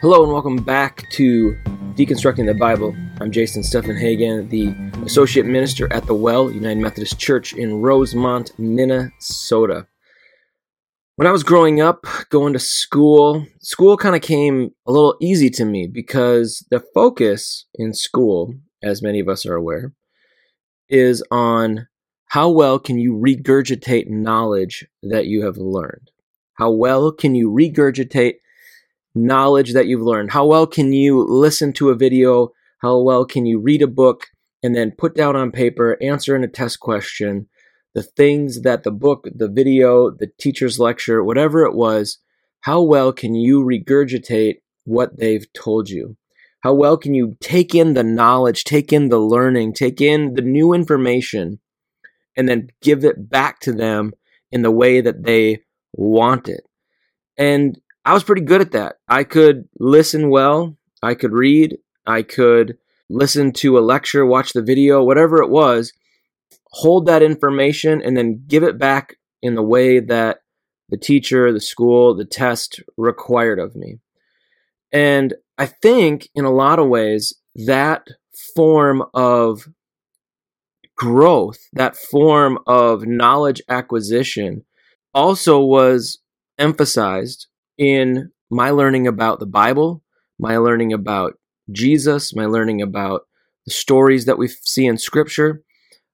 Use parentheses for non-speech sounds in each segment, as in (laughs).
Hello and welcome back to Deconstructing the Bible. I'm Jason Stephen Hagen, the Associate Minister at the Well United Methodist Church in Rosemount, Minnesota. When I was growing up, going to school, school kind of came a little easy to me because the focus in school, as many of us are aware, is on how well can you regurgitate knowledge that you have learned? How well can you regurgitate knowledge that you've learned? How well can you listen to a video? How well can you read a book and then put down on paper, answer in a test question, the things that the book, the video, the teacher's lecture, whatever it was, how well can you regurgitate what they've told you? How well can you take in the knowledge, take in the learning, take in the new information, and then give it back to them in the way that they want it? And I was pretty good at that. I could listen well, I could read, I could listen to a lecture, watch the video, whatever it was, hold that information and then give it back in the way that the teacher, the school, the test required of me. And I think in a lot of ways that form of growth, that form of knowledge acquisition also was emphasized in my learning about the Bible, my learning about Jesus, my learning about the stories that we see in Scripture.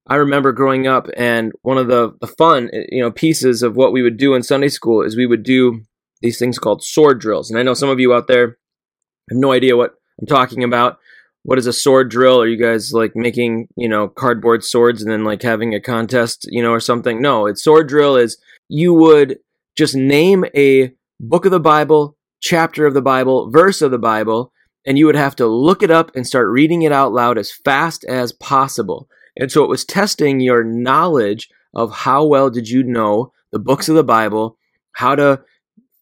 I remember growing up, and one of the, the fun eh, you know pieces of what we would do in Sunday school is we would do these things called sword drills. And I know some of you out there have no idea what I'm talking about. What is a sword drill? Are you guys like making you know cardboard swords and then like having a contest you know or something? No, it's sword drill is you would just name a book of the Bible, chapter of the Bible, verse of the Bible, and you would have to look it up and start reading it out loud as fast as possible. And so it was testing your knowledge of how well did you know the books of the Bible, how to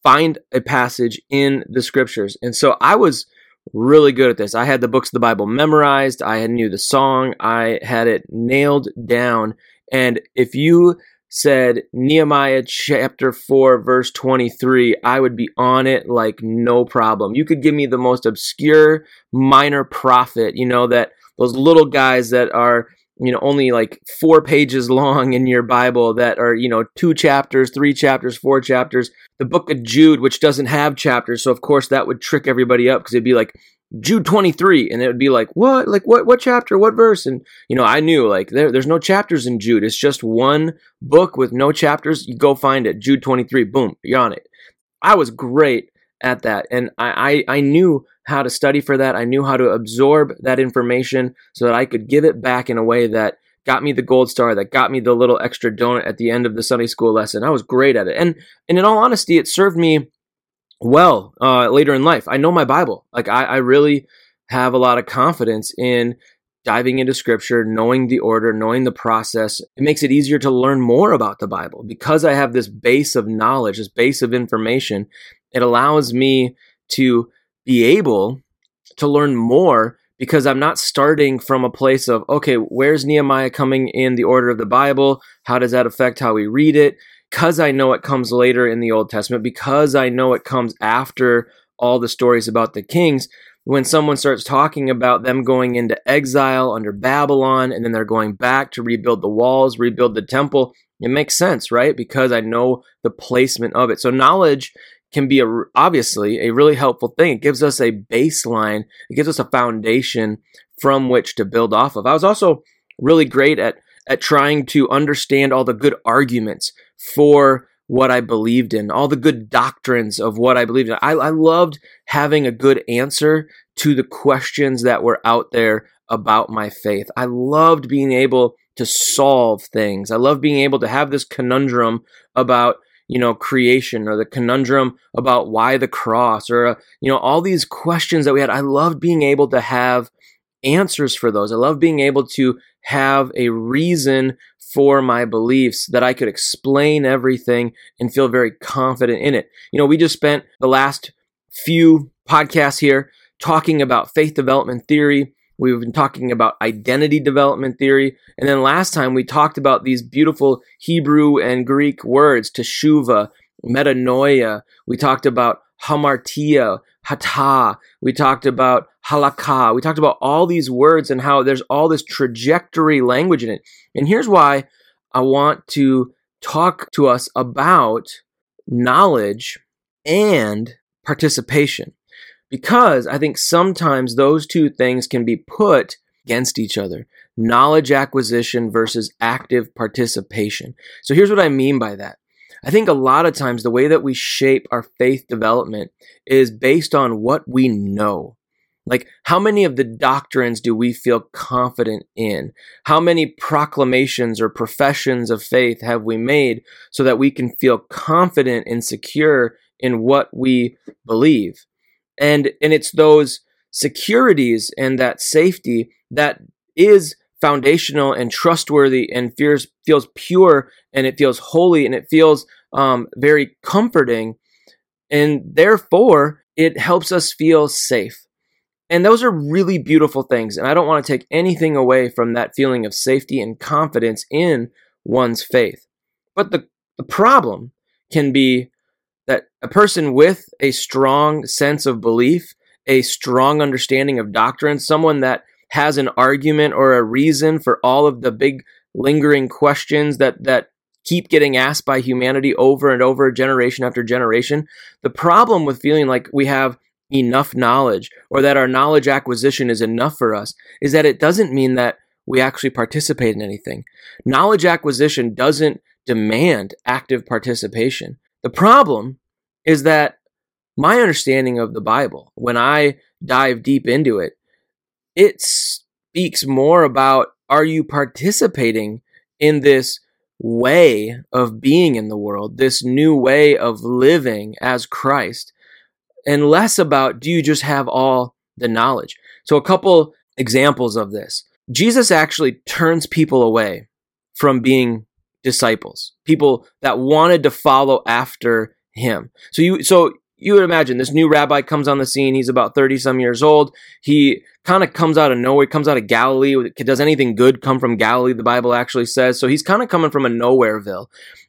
find a passage in the scriptures. And so I was really good at this. I had the books of the Bible memorized, I knew the song, I had it nailed down. And if you said Nehemiah chapter 4, verse 23, I would be on it like no problem. You could give me the most obscure minor prophet, you know, that those little guys that are, you know, only like four pages (laughs) long in your Bible that are, you know, two chapters, three chapters, four chapters. The book of Jude, which doesn't have chapters. So, of course, that would trick everybody up because it'd be like Jude 23 and it would be like what? Like what what chapter? What verse? And you know I knew like there there's no chapters in Jude. It's just one book with no chapters. You go find it. Jude 23 boom you're on it. I was great at that and I I, I knew how to study for that. I knew how to absorb that information so that I could give it back in a way that got me the gold star that got me the little extra donut at the end of the Sunday school lesson. I was great at it. And and in all honesty it served me well uh, later in life. I know my Bible. Like I, I really have a lot of confidence in diving into scripture, knowing the order, knowing the process. It makes it easier to learn more about the Bible because I have this base of knowledge, this base of information. It allows me to be able to learn more because I'm not starting from a place of, okay, where's Nehemiah coming in the order of the Bible? How does that affect how we read it? Because I know it comes later in the Old Testament, because I know it comes after all the stories about the kings, when someone starts talking about them going into exile under Babylon and then they're going back to rebuild the walls, rebuild the temple, it makes sense, right? Because I know the placement of it. So knowledge can be a, obviously a really helpful thing. It gives us a baseline, it gives us a foundation from which to build off of. I was also really great at at trying to understand all the good arguments for what I believed in, all the good doctrines of what I believed in. I, I loved having a good answer to the questions that were out there about my faith. I loved being able to solve things. I loved being able to have this conundrum about you know creation or the conundrum about why the cross or uh, you know all these questions that we had i loved being able to have answers for those i love being able to have a reason for my beliefs that I could explain everything and feel very confident in it. You know, we just spent the last few podcasts here talking about faith development theory. We've been talking about identity development theory. And then last time we talked about these beautiful Hebrew and Greek words, teshuva, metanoia. We talked about hamartia, hata. We talked about halakha. We talked about all these words and how there's all this trajectory language in it. And here's why I want to talk to us about knowledge and participation. Because I think sometimes those two things can be put against each other knowledge acquisition versus active participation. So here's what I mean by that. I think a lot of times the way that we shape our faith development is based on what we know. Like, how many of the doctrines do we feel confident in? How many proclamations or professions of faith have we made so that we can feel confident and secure in what we believe? And, and it's those securities and that safety that is foundational and trustworthy and feels feels pure and it feels holy and it feels um, very comforting. And therefore it helps us feel safe. And those are really beautiful things. And i don't want to take anything away from that feeling of safety and confidence in one's faith. But the, the problem can be that a person with a strong sense of belief a strong understanding of doctrine someone that has an argument or a reason for all of the big lingering questions that that keep getting asked by humanity over and over generation after generation. The problem with feeling like we have enough knowledge or that our knowledge acquisition is enough for us is that it doesn't mean that we actually participate in anything. Knowledge acquisition doesn't demand active participation. The problem is that my understanding of the bible when i dive deep into it it speaks more about are you participating in this way of being in the world, this new way of living as Christ, and less about do you just have all the knowledge. So, a couple examples of this Jesus actually turns people away from being disciples, people that wanted to follow after him. So you so you would imagine this new rabbi comes on the scene. He's about 30 some years old. He kind of comes out of nowhere, comes out of Galilee. Does anything good come from Galilee? The Bible actually says. So he's kind of coming from a nowhereville.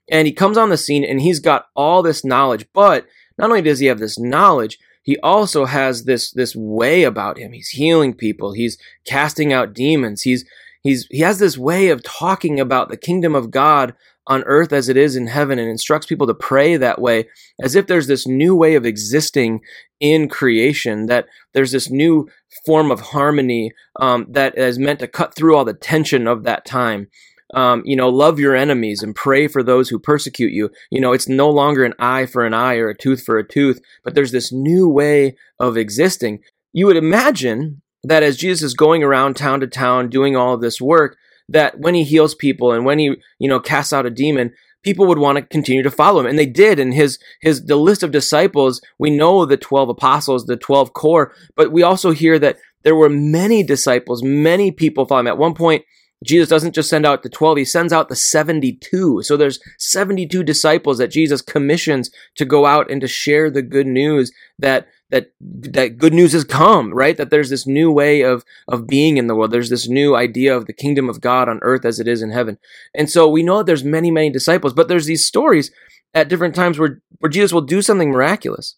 And he comes on the scene and he's got all this knowledge. But not only does he have this knowledge, he also has this this way about him. He's healing people. He's casting out demons. He's he's he has this way of talking about the kingdom of God on earth as it is in heaven and instructs people to pray that way as if there's this new way of existing in creation that there's this new form of harmony um, that is meant to cut through all the tension of that time. Um, you know love your enemies and pray for those who persecute you. You know it's no longer an eye for an eye or a tooth for a tooth but there's this new way of existing. You would imagine that as jesus is going around town to town doing all of this work that when he heals people and when he, you know, casts out a demon, people would want to continue to follow him. And they did. And his, his, the list of disciples, we know the 12 apostles, the 12 core, but we also hear that there were many disciples, many people following him. At one point, Jesus doesn't just send out the 12, he sends out the 72. So there's 72 disciples that Jesus commissions to go out and to share the good news that that that good news has come, right? That there's this new way of of being in the world. There's this new idea of the kingdom of God on earth as it is in heaven. And so we know that there's many, many disciples, but there's these stories at different times where, where Jesus will do something miraculous.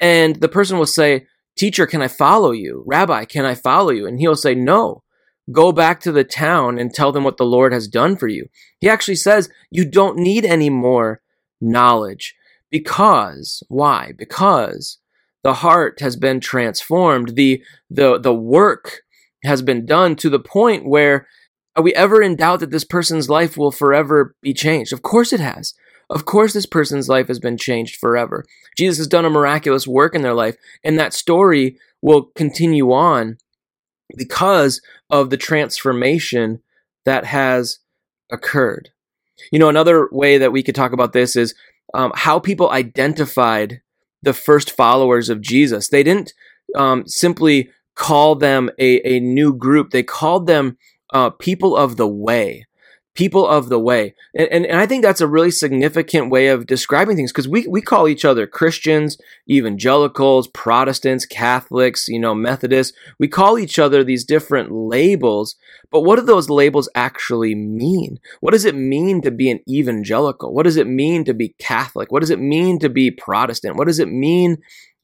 And the person will say, Teacher, can I follow you? Rabbi, can I follow you? And he'll say, No. Go back to the town and tell them what the Lord has done for you. He actually says, You don't need any more knowledge. Because, why? Because the heart has been transformed. The, the, the work has been done to the point where are we ever in doubt that this person's life will forever be changed? Of course it has. Of course, this person's life has been changed forever. Jesus has done a miraculous work in their life, and that story will continue on because of the transformation that has occurred. You know, another way that we could talk about this is um, how people identified the first followers of Jesus. They didn't um, simply call them a, a new group, they called them uh, people of the way. People of the way. And, and, and I think that's a really significant way of describing things because we, we call each other Christians, evangelicals, Protestants, Catholics, you know, Methodists. We call each other these different labels, but what do those labels actually mean? What does it mean to be an evangelical? What does it mean to be Catholic? What does it mean to be Protestant? What does it mean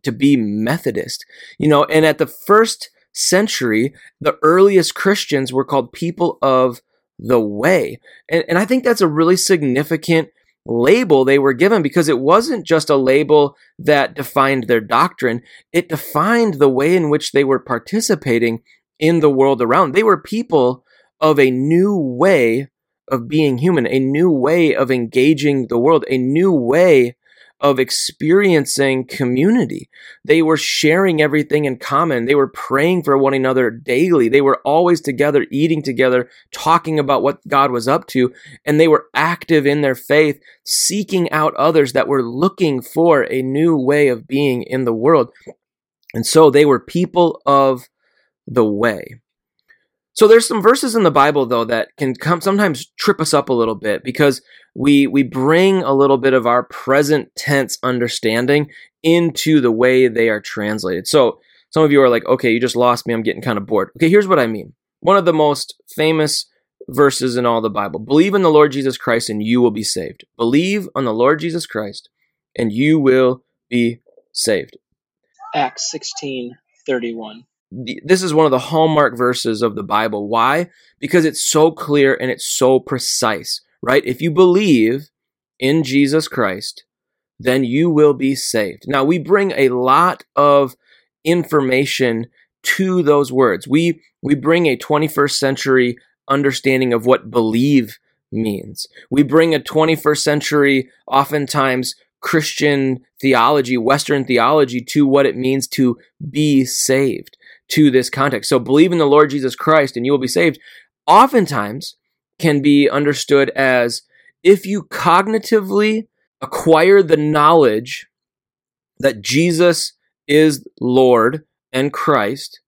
to be Methodist. You know, and at the first century, the earliest Christians were called people of the way. And, and I think that's a really significant label they were given because it wasn't just a label that defined their doctrine, it defined the way in which they were participating in the world around. They were people of a new way of being human, a new way of engaging the world, a new way of experiencing community. They were sharing everything in common. They were praying for one another daily. They were always together, eating together, talking about what God was up to. And they were active in their faith, seeking out others that were looking for a new way of being in the world. And so they were people of the way. So there's some verses in the Bible though that can come sometimes trip us up a little bit because we we bring a little bit of our present tense understanding into the way they are translated. So some of you are like, "Okay, you just lost me. I'm getting kind of bored." Okay, here's what I mean. One of the most famous verses in all the Bible. Believe in the Lord Jesus Christ and you will be saved. Believe on the Lord Jesus Christ and you will be saved. Acts 16:31 this is one of the hallmark verses of the Bible. Why? Because it's so clear and it's so precise, right? If you believe in Jesus Christ, then you will be saved. Now, we bring a lot of information to those words. We we bring a 21st century understanding of what believe means. We bring a 21st century oftentimes Christian theology, Western theology to what it means to be saved to this context. So believe in the Lord Jesus Christ and you will be saved. Oftentimes can be understood as if you cognitively acquire the knowledge that Jesus is Lord and Christ,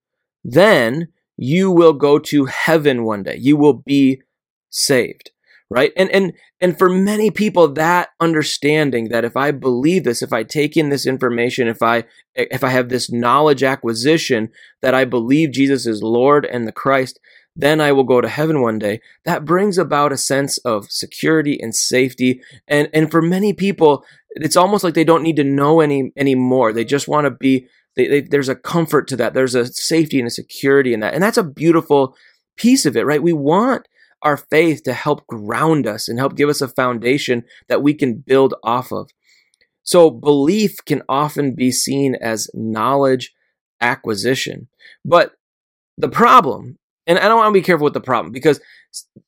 then you will go to heaven one day. You will be saved right? And and and for many people that understanding that if i believe this if i take in this information if i if i have this knowledge acquisition that i believe jesus is lord and the christ then i will go to heaven one day. That brings about a sense of security and safety. And and for many people it's almost like they don't need to know any anymore. They just want to be they, they, there's a comfort to that. There's a safety and a security in that. And that's a beautiful piece of it right? We want our faith to help ground us and help give us a foundation that we can build off of. So, belief can often be seen as knowledge acquisition. But the problem, and I don't want to be careful with the problem because,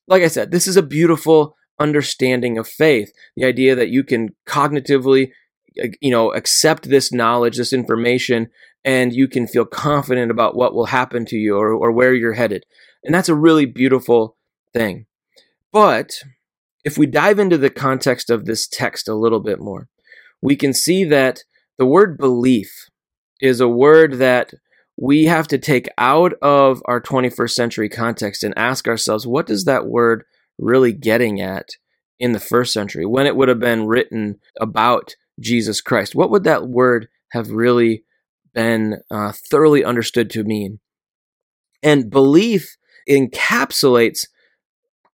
like I said, this is a beautiful understanding of faith. The idea that you can cognitively, uh, you know, accept this knowledge, this information, and you can feel confident about what will happen to you or, or where you're headed. And that's a really beautiful thing. But if we dive into the context of this text a little bit more, we can see that the word belief is a word that we have to take out of our 21st century context and ask ourselves what does that word really getting at in the first century when it would have been written about Jesus Christ? What would that word have really been uh, thoroughly understood to mean? And belief encapsulates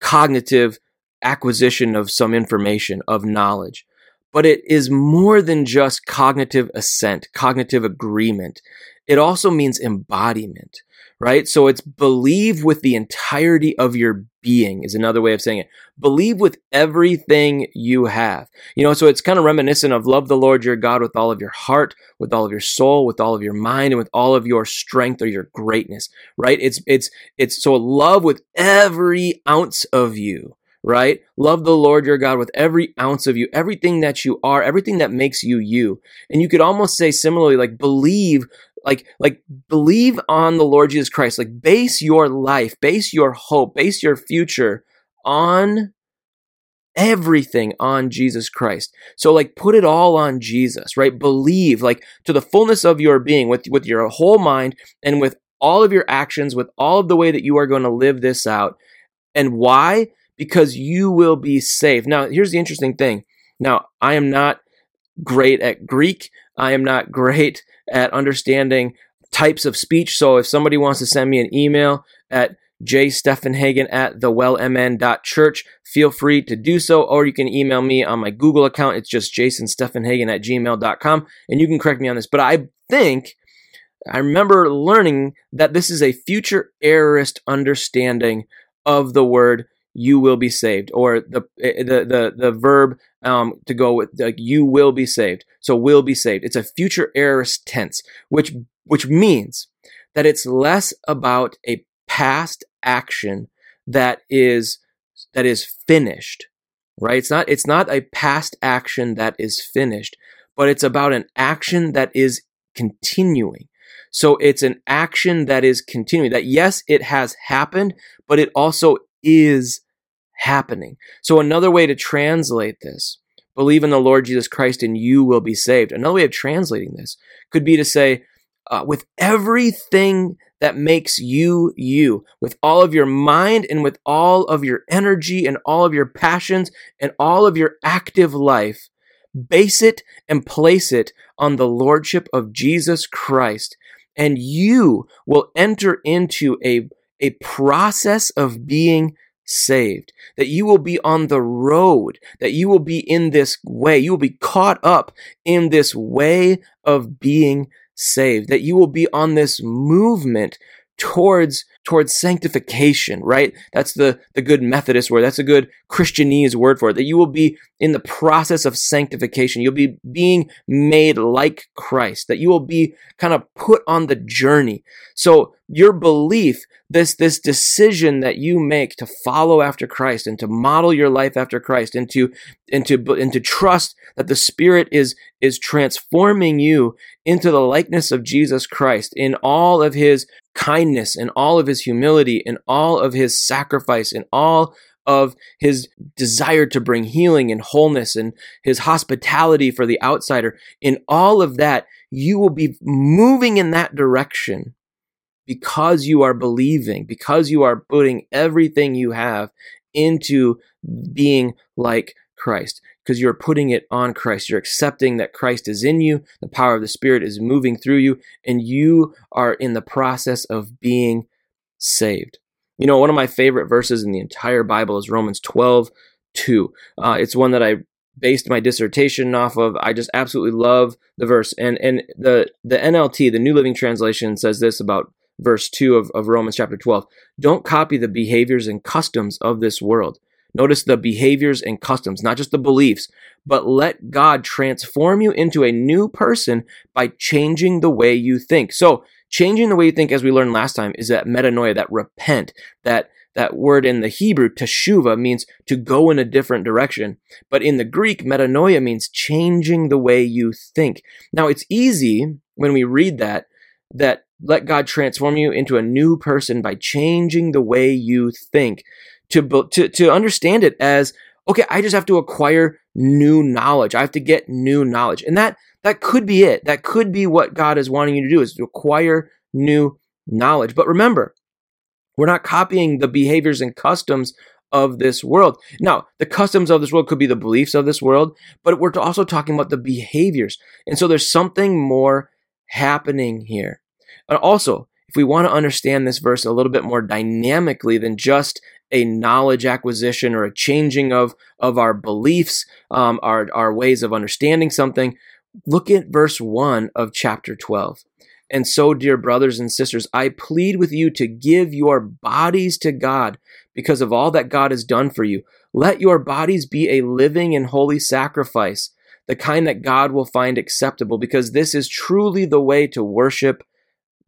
cognitive acquisition of some information, of knowledge. But it is more than just cognitive assent, cognitive agreement. It also means embodiment, right? So it's believe with the entirety of your being is another way of saying it. Believe with everything you have. You know, so it's kind of reminiscent of love the Lord your God with all of your heart, with all of your soul, with all of your mind, and with all of your strength or your greatness, right? It's, it's, it's so love with every ounce of you right? Love the Lord your God with every ounce of you, everything that you are, everything that makes you you. And you could almost say similarly, like believe like like believe on the Lord Jesus Christ. Like base your life, base your hope, base your future on everything on Jesus Christ. So like put it all on Jesus, right? Believe like to the fullness of your being with with your whole mind and with all of your actions, with all of the way that you are going to live this out. And why? Because you will be saved. Now, here's the interesting thing. Now, I am not great at Greek. I am not great (laughs) at understanding types of speech. So if somebody wants to send me an email at jstephenhagen at thewellmn.church. Feel free to do so, or you can email me on my Google account. It's just jasonstephenhagen at gmail.com, and you can correct me on this. But I think I remember learning that this is a future aorist understanding of the word you will be saved or the eh, the the, the verb um, to go with like you will be saved so will be saved. It's a future aorist tense which which means that it's less about a past action that is that is finished right? It's not it's not a past action that is finished but it's about an action that is continuing. So it's an action that is continuing that yes it has happened but it also is happening. So another way to translate this, believe in the Lord Jesus Christ and you will be saved. Another way of translating this could be to say, uh, with everything that makes you you, with all of your mind and with all of your energy and all of your passions and all of your active life, base it and place it on the Lordship of Jesus Christ. And you will enter into a, a process of being saved, that you will be on the road, that you will be in this way, you will be caught up in this way of being saved, that you will be on this movement towards towards sanctification, right? That's the, the good Methodist word. That's a good Christianese word for it. That you will be in the process of sanctification. You'll be being made like Christ. That you will be kind of put on the journey. So your belief, this, this decision that you make to follow after Christ and to model your life after Christ and to, and to, and to trust that the Spirit is, is transforming you into the likeness of Jesus Christ in all of his kindness and all of his humility and all of his sacrifice and all of his desire to bring healing and wholeness and his hospitality for the outsider. In all of that, you will be moving in that direction because you are believing, because you are putting everything you have into being like Christ because you're putting it on Christ. You're accepting that Christ is in you, the power of the Spirit is moving through you, and you are in the process of being saved. You know, one of my favorite verses in the entire Bible is Romans 12, 2. Uh, it's one that I based my dissertation off of. I just absolutely love the verse. And and the the NLT, the New Living Translation, says this about verse 2 of, of Romans chapter 12. Don't copy the behaviors and customs of this world Notice the behaviors and customs, not just the beliefs, but let God transform you into a new person by changing the way you think. So, changing the way you think, as we learned last time, is that metanoia, that repent, that that word in the Hebrew, teshuva, means to go in a different direction. But in the Greek, metanoia means changing the way you think. Now, it's easy when we read that, that let God transform you into a new person by changing the way you think to, to, to understand it as, okay, I just have to acquire new knowledge. I have to get new knowledge. And that, that could be it. That could be what God is wanting you to do is to acquire new knowledge. But remember, we're not copying the behaviors and customs of this world. Now, the customs of this world could be the beliefs of this world, but we're also talking about the behaviors. And so there's something more happening here. And also, if we want to understand this verse a little bit more dynamically than just a knowledge acquisition or a changing of of our beliefs, um, our our ways of understanding something. Look at verse one of chapter twelve. And so, dear brothers and sisters, I plead with you to give your bodies to God because of all that God has done for you. Let your bodies be a living and holy sacrifice, the kind that God will find acceptable, because this is truly the way to worship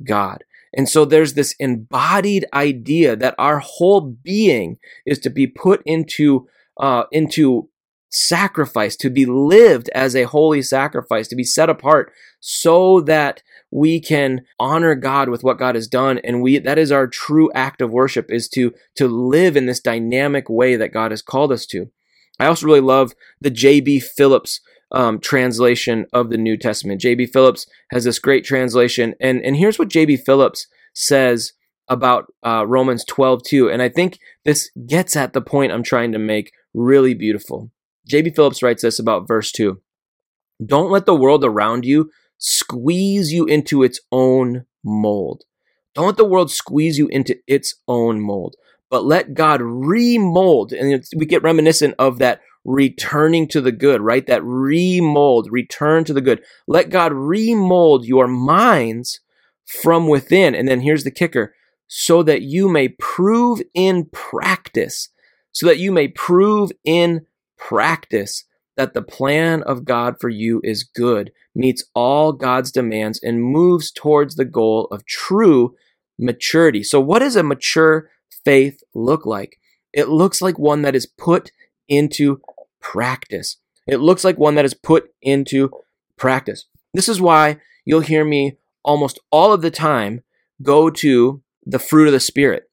God. And so there's this embodied idea that our whole being is to be put into uh, into sacrifice, to be lived as a holy sacrifice, to be set apart, so that we can honor God with what God has done, and we that is our true act of worship is to to live in this dynamic way that God has called us to. I also really love the J.B. Phillips um, translation of the New Testament. J.B. Phillips has this great translation, and and here's what J.B. Phillips says about uh, Romans 12 2, and I think this gets at the point I'm trying to make really beautiful. J.B. Phillips writes this about verse 2. Don't let the world around you squeeze you into its own mold. Don't let the world squeeze you into its own mold, but let God remold. And we get reminiscent of that returning to the good, right? That remold, return to the good. Let God remold your minds from within. And then here's the kicker so that you may prove in practice, so that you may prove in practice that the plan of God for you is good, meets all God's demands, and moves towards the goal of true maturity. So, what does a mature faith look like? It looks like one that is put into practice. It looks like one that is put into practice. This is why you'll hear me almost all of the time go to the fruit of the Spirit.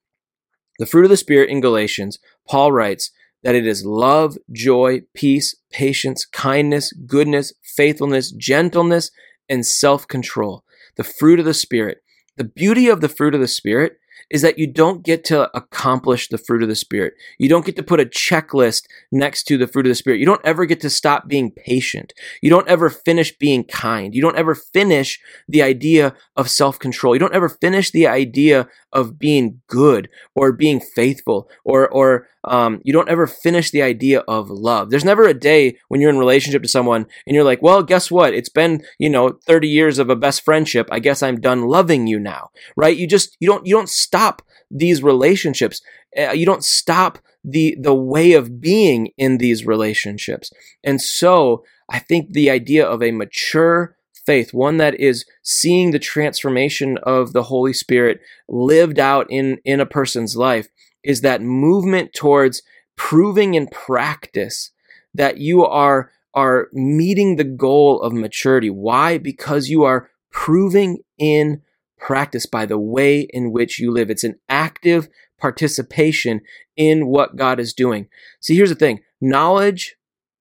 The fruit of the Spirit in Galatians, Paul writes that it is love, joy, peace, patience, kindness, goodness, faithfulness, gentleness, and self control. The fruit of the Spirit. The beauty of the fruit of the Spirit is that you don't get to accomplish the fruit of the Spirit. You don't get to put a checklist next to the fruit of the Spirit. You don't ever get to stop being patient. You don't ever finish being kind. You don't ever finish the idea of self control. You don't ever finish the idea of being good or being faithful or, or, um, you don't ever finish the idea of love. There's never a day when you're in relationship to someone and you're like, well, guess what? It's been, you know, 30 years of a best friendship. I guess I'm done loving you now, right? You just, you don't, you don't stop these relationships. Uh, you don't stop the, the way of being in these relationships. And so I think the idea of a mature, faith, one that is seeing the transformation of the Holy Spirit lived out in, in a person's life, is that movement towards proving in practice that you are, are meeting the goal of maturity. Why? Because you are proving in practice by the way in which you live. It's an active participation in what God is doing. See, here's the thing knowledge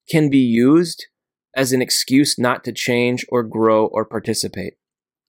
can be used as an excuse not to change or grow or participate.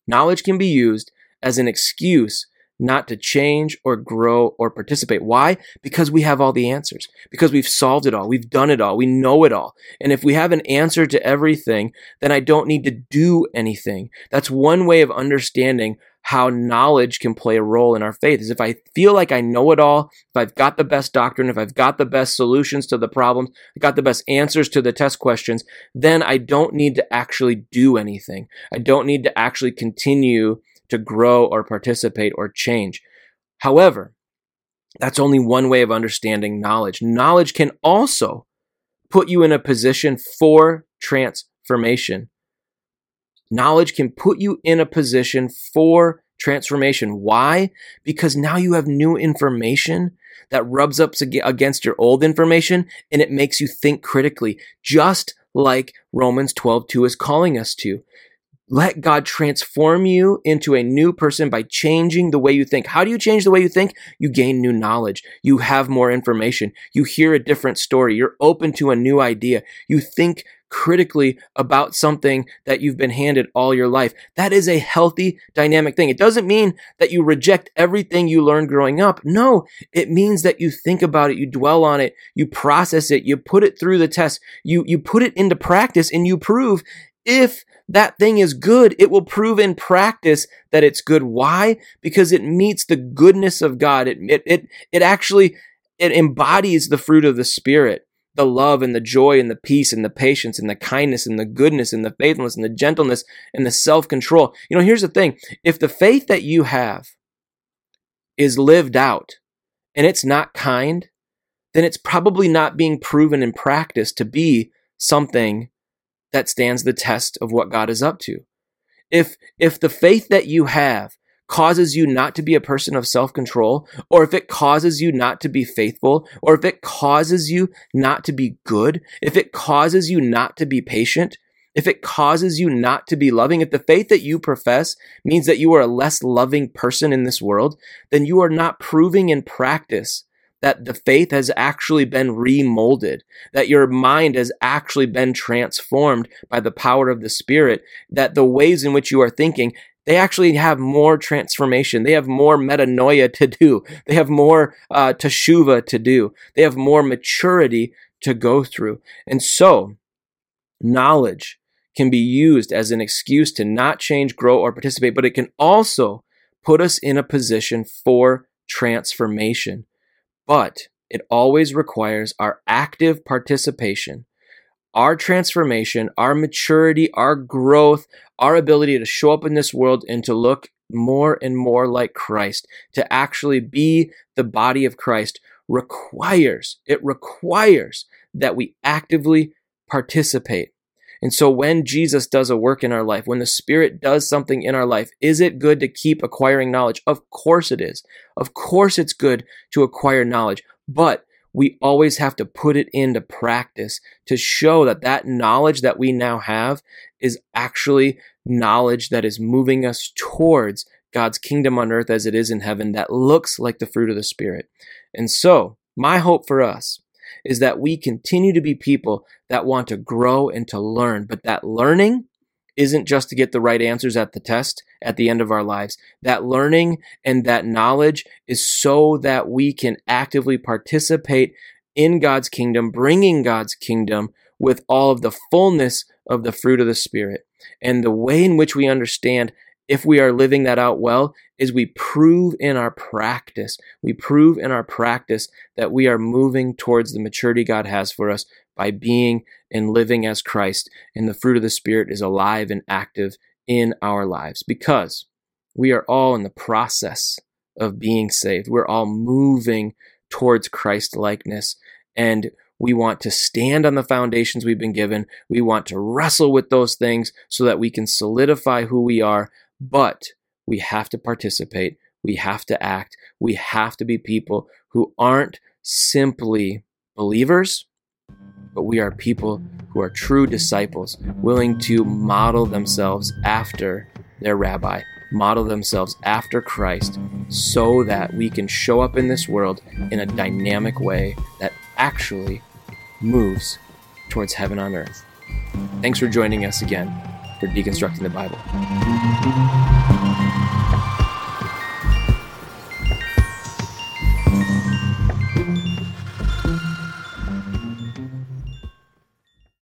Knowledge can be used as an excuse not to change or grow or participate. Why? Because we have all the answers. Because we've solved it all. We've done it all. We know it all. And if we have an answer to everything, then I don't need to do anything. That's one way of understanding how knowledge can play a role in our faith is if I feel like I know it all, if I've got the best doctrine, if I've got the best solutions to the problems, I've got the best answers to the test questions, then I don't need to actually do anything. I don't need to actually continue to grow or participate or change. However, that's only one way of understanding knowledge. Knowledge can also put you in a position for transformation. Knowledge can put you in a position for transformation. Why? Because now you have new information that rubs up against your old information and it makes you think critically, just like Romans 12 2 is calling us to. Let God transform you into a new person by changing the way you think. How do you change the way you think? You gain new knowledge. You have more information. You hear a different story. You're open to a new idea. You think critically about something that you've been handed all your life. That is a healthy, dynamic thing. It doesn't mean that you reject everything you learned growing up. No, it means that you think about it, you dwell on it, you process it, you put it through the test, you, you put it into practice and you prove if that thing is good, it will prove in practice that it's good. Why? Because it meets the goodness of God. It, it, it, it actually, it embodies the fruit of the Spirit the love and the joy and the peace and the patience and the kindness and the goodness and the faithfulness and the gentleness and the self control. You know, here's the thing if the faith that you have is lived out and it's not kind, then it's probably not being proven in practice to be something that stands the test of what God is up to. If, if the faith that you have causes you not to be a person of self control, or if it causes you not to be faithful, or if it causes you not to be good, if it causes you not to be patient, if it causes you not to be loving, if the faith that you profess means that you are a less loving person in this world, then you are not proving in practice that the faith has actually been remolded, that your mind has actually been transformed by the power of the Spirit, that the ways in which you are thinking they actually have more transformation. They have more metanoia to do. They have more uh, teshuva to do. They have more maturity to go through. And so, knowledge can be used as an excuse to not change, grow, or participate, but it can also put us in a position for transformation. But it always requires our active participation. Our transformation, our maturity, our growth, our ability to show up in this world and to look more and more like Christ, to actually be the body of Christ, requires, it requires that we actively participate. And so when Jesus does a work in our life, when the Spirit does something in our life, is it good to keep acquiring knowledge? Of course it is. Of course it's good to acquire knowledge, but we always have to put it into practice to show that that knowledge that we now have is actually knowledge that is moving us towards God's kingdom on earth as it is in heaven that looks like the fruit of the Spirit. And so, my hope for us is that we continue to be people that want to grow and to learn, but that learning isn't just to get the right answers at the test at the end of our lives. That learning and that knowledge is so that we can actively participate in God's kingdom, bringing God's kingdom with all of the fullness of the fruit of the Spirit. And the way in which we understand if we are living that out well, is we prove in our practice, we prove in our practice that we are moving towards the maturity God has for us by being and living as Christ. And the fruit of the Spirit is alive and active in our lives because we are all in the process of being saved. We're all moving towards Christ likeness. And we want to stand on the foundations we've been given. We want to wrestle with those things so that we can solidify who we are but we have to participate. We have to act. We have to be people who aren't simply believers, but we are people who are true disciples, willing to model themselves after their rabbi, model themselves after Christ, so that we can show up in this world in a dynamic way that actually moves towards heaven on earth. Thanks for joining us again for Deconstructing the Bible.